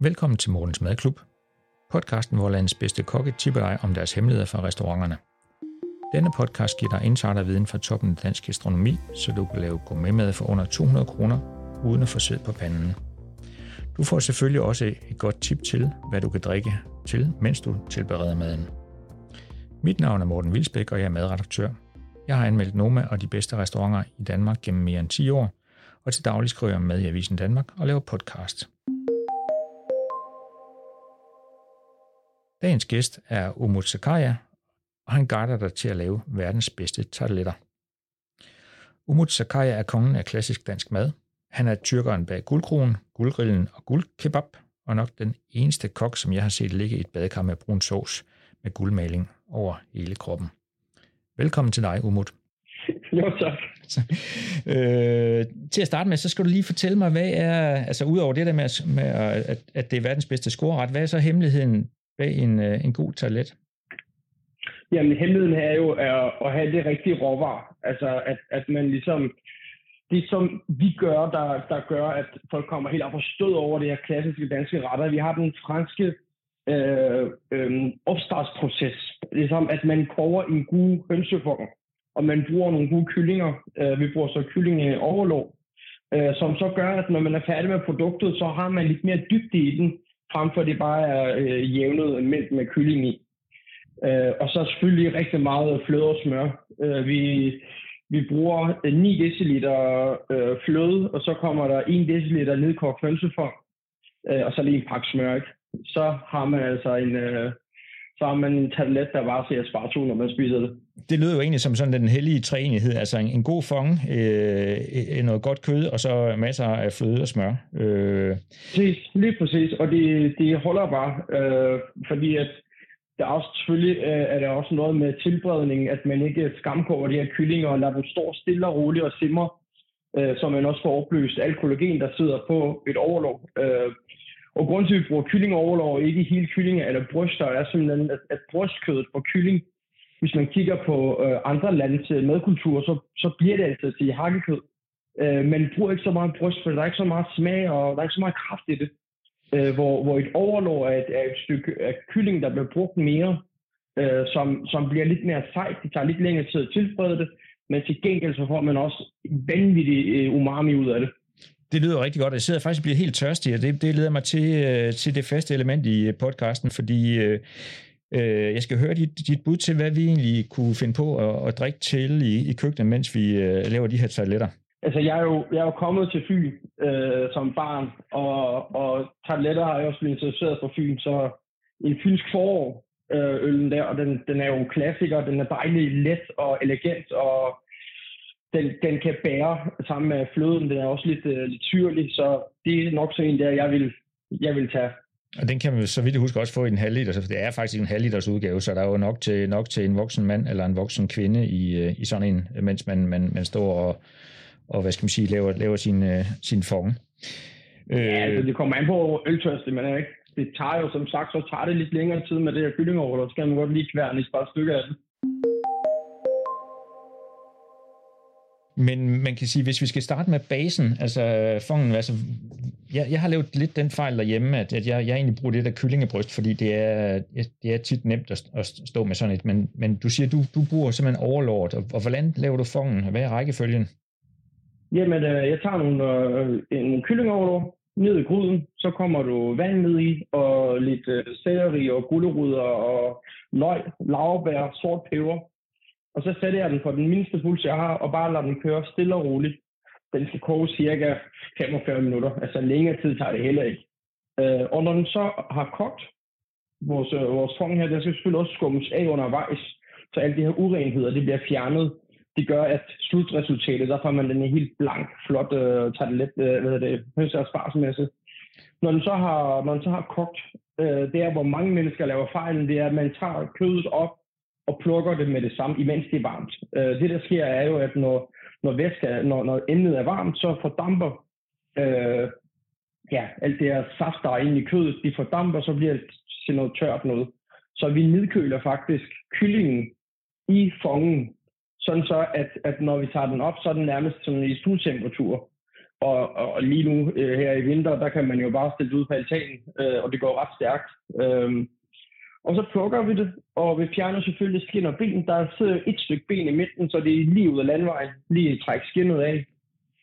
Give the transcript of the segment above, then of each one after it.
Velkommen til Mortens Madklub, podcasten, hvor landets bedste kokke tipper dig om deres hemmeligheder fra restauranterne. Denne podcast giver dig insiderviden fra toppen af dansk gastronomi, så du kan lave gourmetmad for under 200 kroner, uden at få sved på panden. Du får selvfølgelig også et godt tip til, hvad du kan drikke til, mens du tilbereder maden. Mit navn er Morten Vilsbæk, og jeg er madredaktør. Jeg har anmeldt Noma og de bedste restauranter i Danmark gennem mere end 10 år, og til daglig skriver jeg med i Avisen Danmark og laver podcast. Dagens gæst er Umut Sakaya, og han guider dig til at lave verdens bedste tarteletter. Umut Sakaya er kongen af klassisk dansk mad. Han er tyrkeren bag guldkronen, guldgrillen og guldkebab, og nok den eneste kok, som jeg har set ligge i et badekar med brun sovs med guldmaling over hele kroppen. Velkommen til dig, Umut. Jo, tak. Så, øh, til at starte med, så skal du lige fortælle mig, hvad er, altså udover det der med, med at, at det er verdens bedste scoreret, hvad er så hemmeligheden bag en, øh, en god toilet? Jamen, hemmeligheden er jo at, at have det rigtige råvarer. Altså, at, at man ligesom... Det, som vi gør, der, der gør, at folk kommer helt op og stød over det her klassiske danske retter. Vi har den franske øh, øh, opstartsproces. Ligesom, at man koger en god hønsefong, og man bruger nogle gode kyllinger. Øh, vi bruger så kylling overlov, øh, som så gør, at når man er færdig med produktet, så har man lidt mere dybde i den, frem for det bare er øh, jævnet mælk med kylling i. Øh, og så selvfølgelig rigtig meget fløde og smør. Øh, vi, vi bruger øh, 9 dl øh, fløde, og så kommer der 1 dl nedkogt hønsefond, øh, og så lige en pakke smør. Ikke? Så har man altså en, øh, så har man en tablet, der bare ser sparto, når man spiser det. Det lyder jo egentlig som sådan den hellige træenighed, altså en, en god fong, øh, noget godt kød, og så masser af fløde og smør. Øh. Præcis, lige præcis, og det, det holder bare, øh, fordi at der er også selvfølgelig øh, er der også noget med tilberedning, at man ikke skamkoger de her kyllinger og lader dem stå stille og roligt og simre, øh, så man også får opløst al kollagen, der sidder på et overlov. Øh, og grunden til, at vi bruger kyllingoverlov og ikke hele kyllinger eller bryster, er simpelthen, at, at brystkødet på kylling, hvis man kigger på øh, andre landes øh, madkultur, så, så bliver det altså til hakkekød. Øh, man bruger ikke så meget bryst, for der er ikke så meget smag, og der er ikke så meget kraft i det. Øh, hvor, hvor et overlov er et, er et stykke af kylling, der bliver brugt mere, øh, som, som bliver lidt mere sejt. Det tager lidt længere tid at tilberede det, men til gengæld så får man også vanvittig øh, umami ud af det. Det lyder rigtig godt. Jeg sidder faktisk og bliver helt tørstig, og det, det leder mig til, øh, til det faste element i øh, podcasten, fordi øh, øh, jeg skal høre dit, dit bud til, hvad vi egentlig kunne finde på at, at drikke til i, i køkkenet, mens vi øh, laver de her toiletter. Altså, jeg er jo, jeg er jo kommet til Fyn øh, som barn, og, og toiletter har jeg også blevet interesseret for Fyn, så en fynsk forår, øh, øllen der, og den, den er jo klassiker, den er dejlig let og elegant, og den, den kan bære sammen med fløden. Den er også lidt, uh, lidt syrlig, så det er nok så en der, jeg vil, jeg vil tage. Og den kan man så vidt jeg husker også få i en halv liter, så det er faktisk en halv liters udgave, så der er jo nok til, nok til en voksen mand eller en voksen kvinde i, øh, i sådan en, mens man, man, man står og, og hvad skal man sige, laver, laver sin, uh, sin fong. Ja, øh, altså det kommer an på øltørste, men ikke. Det tager jo som sagt, så tager det lidt længere tid med det her kyllingover, så skal man godt lige kværne et par stykker af det. Men man kan sige, hvis vi skal starte med basen, altså fongen, altså, jeg, jeg har lavet lidt den fejl derhjemme, at, at jeg, jeg egentlig bruger det der kyllingebryst, fordi det er, det er tit nemt at, at stå med sådan et, men, men du siger, du, du bruger simpelthen overlord, og, og hvordan laver du fongen? Hvad er rækkefølgen? Jamen, øh, jeg tager nogle, øh, en kyllingoverlord ned i gryden, så kommer du vand ned i, og lidt øh, selleri og gulerødder og løg, lavbær, sort peber, og så sætter jeg den på den mindste puls, jeg har, og bare lader den køre stille og roligt. Den skal koge cirka 45 minutter. Altså længere tid tager det heller ikke. Øh, og når den så har kogt, vores, øh, vores tong her, den skal selvfølgelig også skummes af undervejs, så alle de her urenheder, det bliver fjernet. Det gør, at slutresultatet, der får man den helt blank, flot, øh, tager det lidt, øh, hvad hedder det, høns og sparsmæssigt. Når den så har, når den så har kogt, øh, det er, hvor mange mennesker laver fejlen, det er, at man tager kødet op, og plukker det med det samme, imens det er varmt. Øh, det, der sker, er jo, at når, når, væske, når, når emnet er varmt, så fordamper øh, ja, alt det her saft, der er inde i kødet, de fordamper, så bliver det til noget tørt noget. Så vi nedkøler faktisk kyllingen i fongen, sådan så, at, at når vi tager den op, så er den nærmest sådan i stuetemperatur. Og, og lige nu øh, her i vinter, der kan man jo bare stille det ud på altanen, øh, og det går ret stærkt. Øh, og så plukker vi det, og vi fjerner selvfølgelig skin og ben. Der sidder et stykke ben i midten, så det er lige ud af landvejen. Lige trække skinnet af,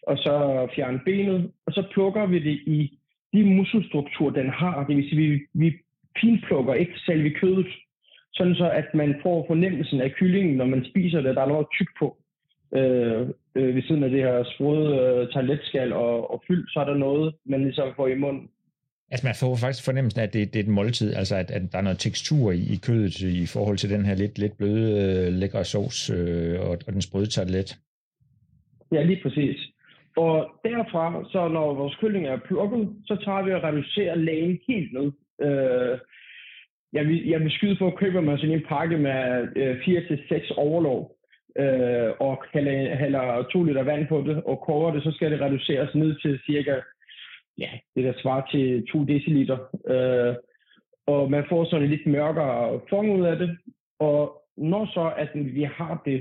og så fjerne benet. Og så plukker vi det i de muskelstrukturer, den har. Det vil sige, vi, vi pinplukker ikke selve kødet, sådan så at man får fornemmelsen af kyllingen, når man spiser det. Der er noget tyk på. Øh, øh, ved siden af det her sprøde øh, toiletskal og, og fyld, så er der noget, man ligesom får i munden. Altså man får faktisk fornemmelsen af, at det, det er et måltid, altså at, at der er noget tekstur i, i kødet i forhold til den her lidt, lidt bløde, øh, lækre sovs øh, og, og den sprøde tartelet. Ja, lige præcis. Og derfra, så når vores kylling er plukket, så tager vi og reducerer lagen helt ned. Øh, jeg, vil, jeg vil skyde på at købe mig sådan en pakke med øh, 4-6 overlov, øh, og hælder, hælder 2 liter vand på det, og koger det, så skal det reduceres ned til cirka ja, det der svarer til 2 deciliter. Øh, og man får sådan en lidt mørkere form ud af det. Og når så at vi har det,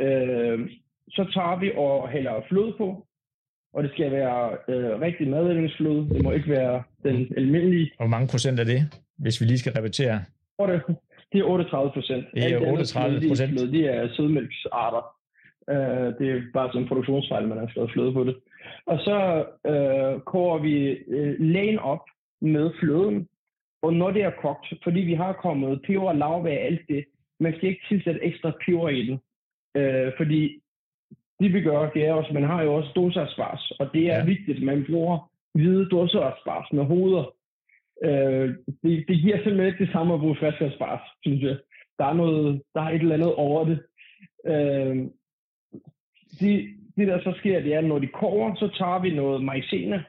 øh, så tager vi og hælder fløde på. Og det skal være øh, rigtig madlavningsfløde. Det må ikke være den almindelige. Hvor mange procent er det, hvis vi lige skal repetere? Det er 38 procent. Det er 38 procent? Det er sødmælksarter. Uh, det er bare sådan en produktionsfejl, man har skrevet fløde på det. Og så uh, koger vi uh, lægen op med fløden, og når det er kogt, fordi vi har kommet peber lavvær og alt det, man skal ikke tilsætte ekstra peber i den. Uh, fordi det vi gør, det er også, man har jo også dåseaspars, og det er ja. vigtigt, at man bruger hvide dåseaspars med hoveder. Uh, det, det giver simpelthen ikke det samme at bruge friske aspars, synes jeg. Der er, noget, der er et eller andet over det. Uh, det, det der så sker, det er, at når de koger, så tager vi noget maizena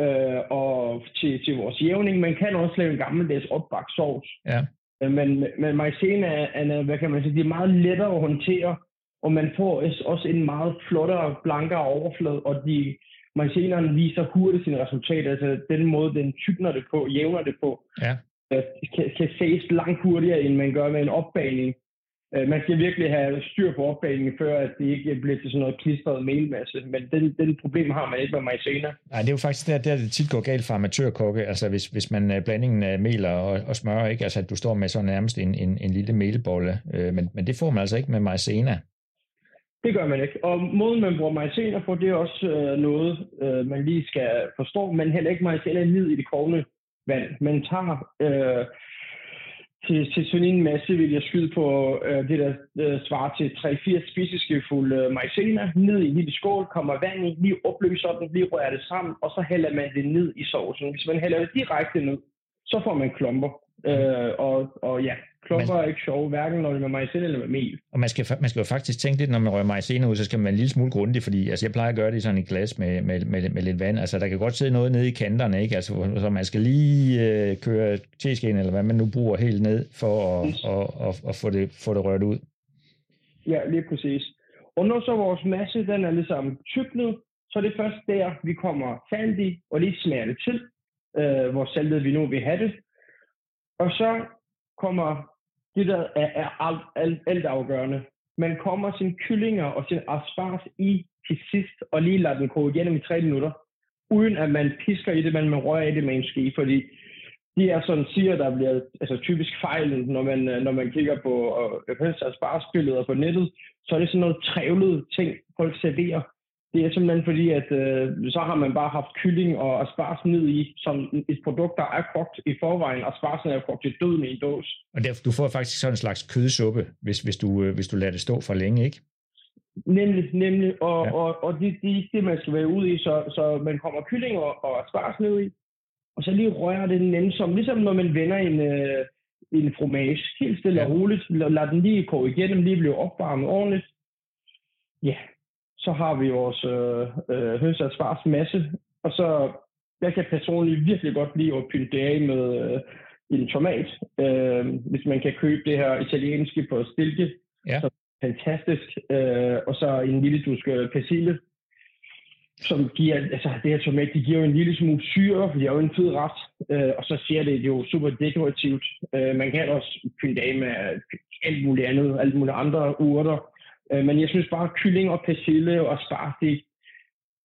øh, og til, til vores jævning. Man kan også lave en gammeldags opbagt sovs. Ja. Øh, men, men maizena er, hvad kan man sige, det er meget lettere at håndtere, og man får også en meget flottere, blankere overflade, og de maizenerne viser hurtigt sine resultater. Altså den måde, den tykner det på, jævner det på, ja. Kan, kan ses langt hurtigere, end man gør med en opbagning. Øh, man skal virkelig have styr på opbagningen, før at det ikke bliver til sådan noget klistret melmasse. Men den, den problem har man ikke med maizena. Nej, det er jo faktisk der, der det tit går galt for amatørkokke. Altså hvis, hvis man øh, blandingen af mel og, og smør, ikke? Altså at du står med sådan nærmest en, en, en lille melbolle. Øh, men, men det får man altså ikke med maizena. Det gør man ikke. Og måden, man bruger maizena på, det er også øh, noget, øh, man lige skal forstå. Man heller ikke maizena ned i det kogende vand. Man tager øh, til, til sådan en masse vil jeg skyde på øh, det, der øh, svarer til 3-4 spiseskefulde øh, maizena, ned i en lille skål, kommer vand i, lige opløser den, lige rører det sammen, og så hælder man det ned i sovsen. Hvis man hælder det direkte ned, så får man klumper. Øh, og, og ja, klumper man, er ikke sjove, hverken når det er med maizena eller med mel. Og man skal, man skal jo faktisk tænke lidt, når man rører maizena ud, så skal man være en lille smule grundig, fordi altså, jeg plejer at gøre det i sådan et glas med, med, med, med lidt vand. Altså, der kan godt sidde noget nede i kanterne, ikke? Altså, så man skal lige øh, køre teskeen, eller hvad man nu bruger, helt ned for at, yes. og, og, og få, det, få det rørt ud. Ja, lige præcis. Og når så vores masse, den er ligesom tyknet, så er det først der, vi kommer salt i, og lige smager det til, øh, hvor saltet vi nu vil have det. Og så kommer det, der er, er alt, alt, alt afgørende. Man kommer sin kyllinger og sin asparges i til sidst, og lige lader den koge igennem i tre minutter, uden at man pisker i det, men man rører i det med en ske, fordi de er sådan siger, der bliver altså typisk fejlen, når man, når man kigger på øh, aspargesbilleder på nettet, så er det sådan noget trævlet ting, folk serverer. Det er simpelthen fordi, at øh, så har man bare haft kylling og asparges ned i, som et produkt, der er kogt i forvejen. Aspargesen er kogt til døden i en dås. Og der, du får faktisk sådan en slags kødsuppe, hvis, hvis, du, øh, hvis du lader det stå for længe, ikke? Nemlig, nemlig. Og, ja. og, og det, det, det, man skal være ude i, så, så man kommer kylling og, og asparges ned i, og så lige rører det nænsom, ligesom når man vender en, øh, en fromage. Helt stille ja. og roligt. Lad den lige koge igennem, lige blive opvarmet ordentligt. Ja, så har vi vores øh, øh, hønseaspars masse, og så jeg kan personligt virkelig godt lide at pynte det af med øh, en tomat. Øh, hvis man kan købe det her italienske på stilke, ja. så fantastisk. Øh, og så en lille duske persille, som giver, altså det her tomat, de giver jo en lille smule syre, for det er jo en fed ret, øh, og så ser det jo super dekorativt. Øh, man kan også pynte af med alt muligt andet, alt muligt andre urter, Øh, men jeg synes bare, at kylling og persille og spars, det,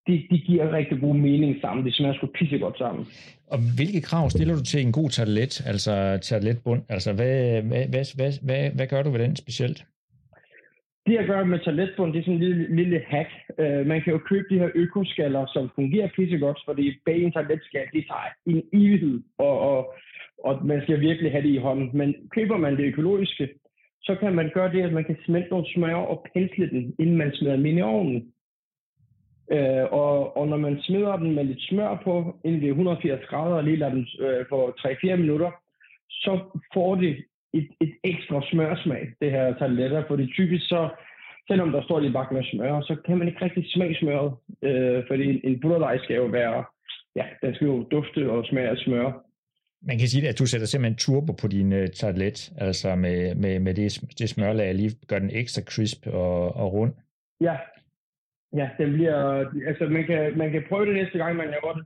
de, de giver rigtig god mening sammen. Det smager sgu pissegodt sammen. Og hvilke krav stiller du til en god tartelet, altså tarteletbund? Altså, hvad, hvad, hvad, hvad, hvad, hvad gør du ved den specielt? Det jeg gør med tarteletbund, det er sådan en lille, lille hack. Uh, man kan jo købe de her økoskaller, som fungerer pissegodt, fordi bag en tarteletskal, det tager en evighed, og, og, og man skal virkelig have det i hånden. Men køber man det økologiske, så kan man gøre det, at man kan smelte nogle smør og pensle den, inden man smider dem ind i ovnen. Øh, og, og når man smider den med lidt smør på, inden ved 180 grader, og lige lader den øh, for 3-4 minutter, så får det et, et ekstra smørsmag, det her tarteletter, fordi typisk så, selvom der står lidt bakke med smør, så kan man ikke rigtig smage smøret, øh, fordi en, en butterdej skal jo være, ja, den skal jo dufte og smage af smør. Man kan sige, at du sætter simpelthen turbo på din øh, uh, tartlet, altså med, med, med det, det smørlag, lige gør den ekstra crisp og, og rund. Ja, Ja, den bliver, altså man kan, man kan prøve det næste gang, man laver det.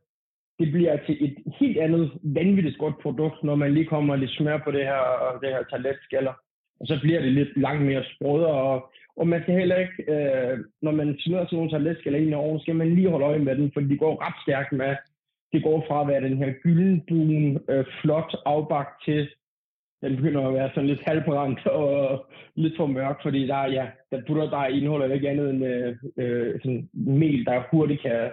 Det bliver til et helt andet vanvittigt godt produkt, når man lige kommer lidt smør på det her, det her tartletskaller. Og så bliver det lidt langt mere sprødere, og, og man skal heller ikke, øh, når man smider sådan nogle tartletskaller ind i ovnen, skal man lige holde øje med den, for de går ret stærkt med, det går fra at være den her gyldenbrun, øh, flot afbagt til den begynder at være sådan lidt halvbrændt og lidt for mørk, fordi der, ja, der putter der indeholder ikke andet end øh, øh, sådan mel, der hurtigt kan,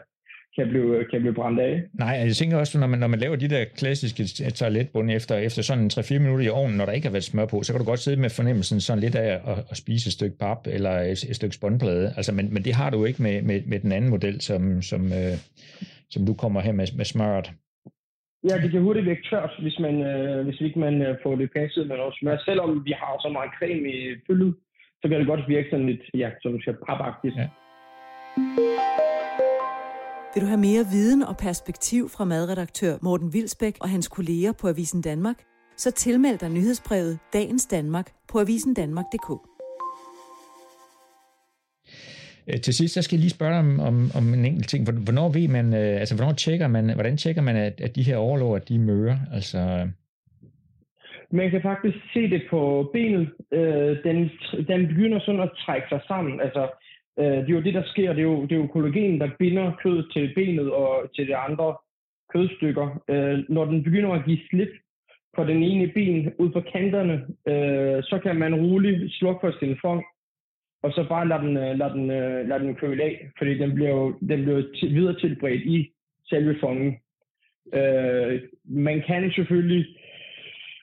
kan blive, kan blive brændt af. Nej, altså, jeg tænker også, når man, når man laver de der klassiske toiletbunde efter, efter sådan 3-4 minutter i ovnen, når der ikke har været smør på, så kan du godt sidde med fornemmelsen sådan lidt af at, at spise et stykke pap eller et, et stykke spåndplade. Altså, men, men det har du ikke med, med, med den anden model, som, som, øh, som du kommer her med, med smøret. Ja, det kan hurtigt virke tørt, hvis, man, øh, hvis ikke man øh, får det passet med noget smør. Selvom vi har så meget creme i fyldet, så kan det godt virke sådan lidt, ja, som du siger, papagtigt. Ja. Vil du have mere viden og perspektiv fra madredaktør Morten Vilsbæk og hans kolleger på Avisen Danmark? Så tilmeld dig nyhedsbrevet Dagens Danmark på avisendanmark.dk. Øh, til sidst, så skal jeg lige spørge dig om, om, om en enkelt ting. Hvornår ved man, øh, altså hvornår tjekker man, hvordan tjekker man, at, at de her overlover, at de mører? Altså, øh. man kan faktisk se det på benet. Øh, den, den begynder sådan at trække sig sammen. Altså, øh, det er jo det, der sker. Det er jo, det er jo kollagen, der binder kød til benet og til de andre kødstykker. Øh, når den begynder at give slip på den ene ben ud på kanterne, øh, så kan man roligt slukke for sin fond og så bare lade den, øh, lade den, øh, lade den køle af, fordi den bliver jo den bliver videre tilbredt i selve fongen. Øh, man kan selvfølgelig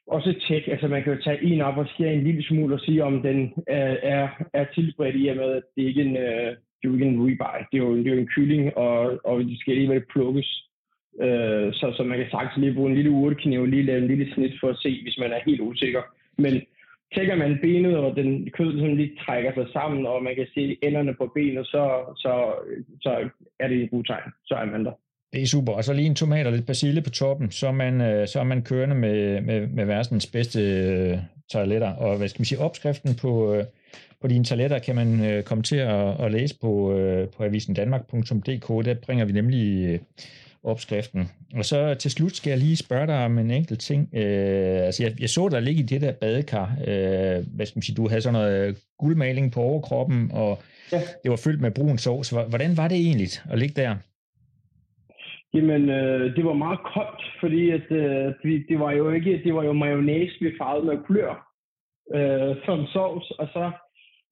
også tjekke, altså man kan jo tage en op og skære en lille smule og sige, om den øh, er, er tilbredt i og med, at det ikke er en, øh, det er jo ikke en ribeye, det er jo, det er jo en kylling, og, og det skal alligevel plukkes. Øh, så, så man kan sagtens lige bruge en lille urtekniv, lige lave en lille snit for at se, hvis man er helt usikker. Men tjekker man benet, og den kød ligesom lige trækker sig sammen, og man kan se enderne på benet, så, så, så er det en god tegn. Så er man der. Det er super. Og så lige en tomat og lidt persille på toppen, så er man, øh, så er man kørende med, med, med verdens bedste øh, toiletter. Og hvad skal man sige, opskriften på, øh, på dine toiletter kan man øh, komme til at, at læse på, øh, på avisendanmark.dk. Der bringer vi nemlig opskriften. Og så til slut skal jeg lige spørge dig om en enkelt ting. Øh, altså jeg, jeg så dig ligge i det der badekar. Øh, hvad skal man sige, du havde sådan noget guldmaling på overkroppen, og ja. det var fyldt med brun sovs. Hvordan var det egentlig at ligge der? Jamen, øh, det var meget koldt, fordi at, øh, det var jo ikke, det var jo mayonnaise, vi farvede med klør øh, som sovs, og så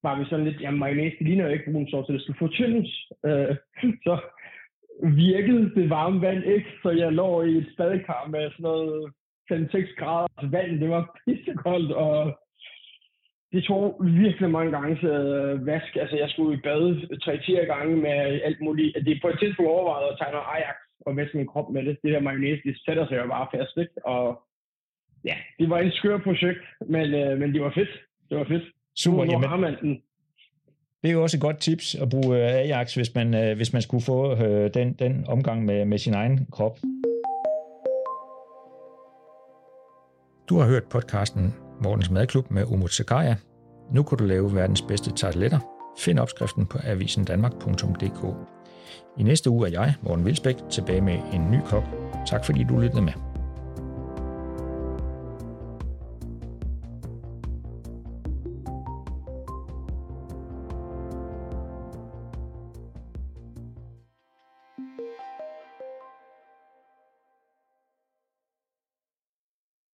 var vi sådan lidt, jamen mayonnaise, det ligner jo ikke brun sovs, så det skulle fortyndes. Øh, så virkede det varme vand ikke, så jeg lå i et badekar med sådan noget 5-6 grader vand. Det var pissekoldt, og det tog virkelig mange gange til at vaske. Altså, jeg skulle i bad 3-4 gange med alt muligt. Det på et tidspunkt overvejet at tage noget Ajax og vaske min krop med det. Det der mayonnaise, det sætter sig jo bare fast, ikke? Og ja, det var en skør projekt, men, øh, men det var fedt. Det var fedt. Super, nu, nu har man den det er jo også et godt tips at bruge øh, Ajax, hvis man, øh, hvis man skulle få øh, den, den omgang med, med sin egen krop. Du har hørt podcasten Mortens Madklub med Umut Sagaja. Nu kan du lave verdens bedste tarteletter. Find opskriften på avisendanmark.dk. I næste uge er jeg, Morten Vilsbæk, tilbage med en ny kop. Tak fordi du lyttede med.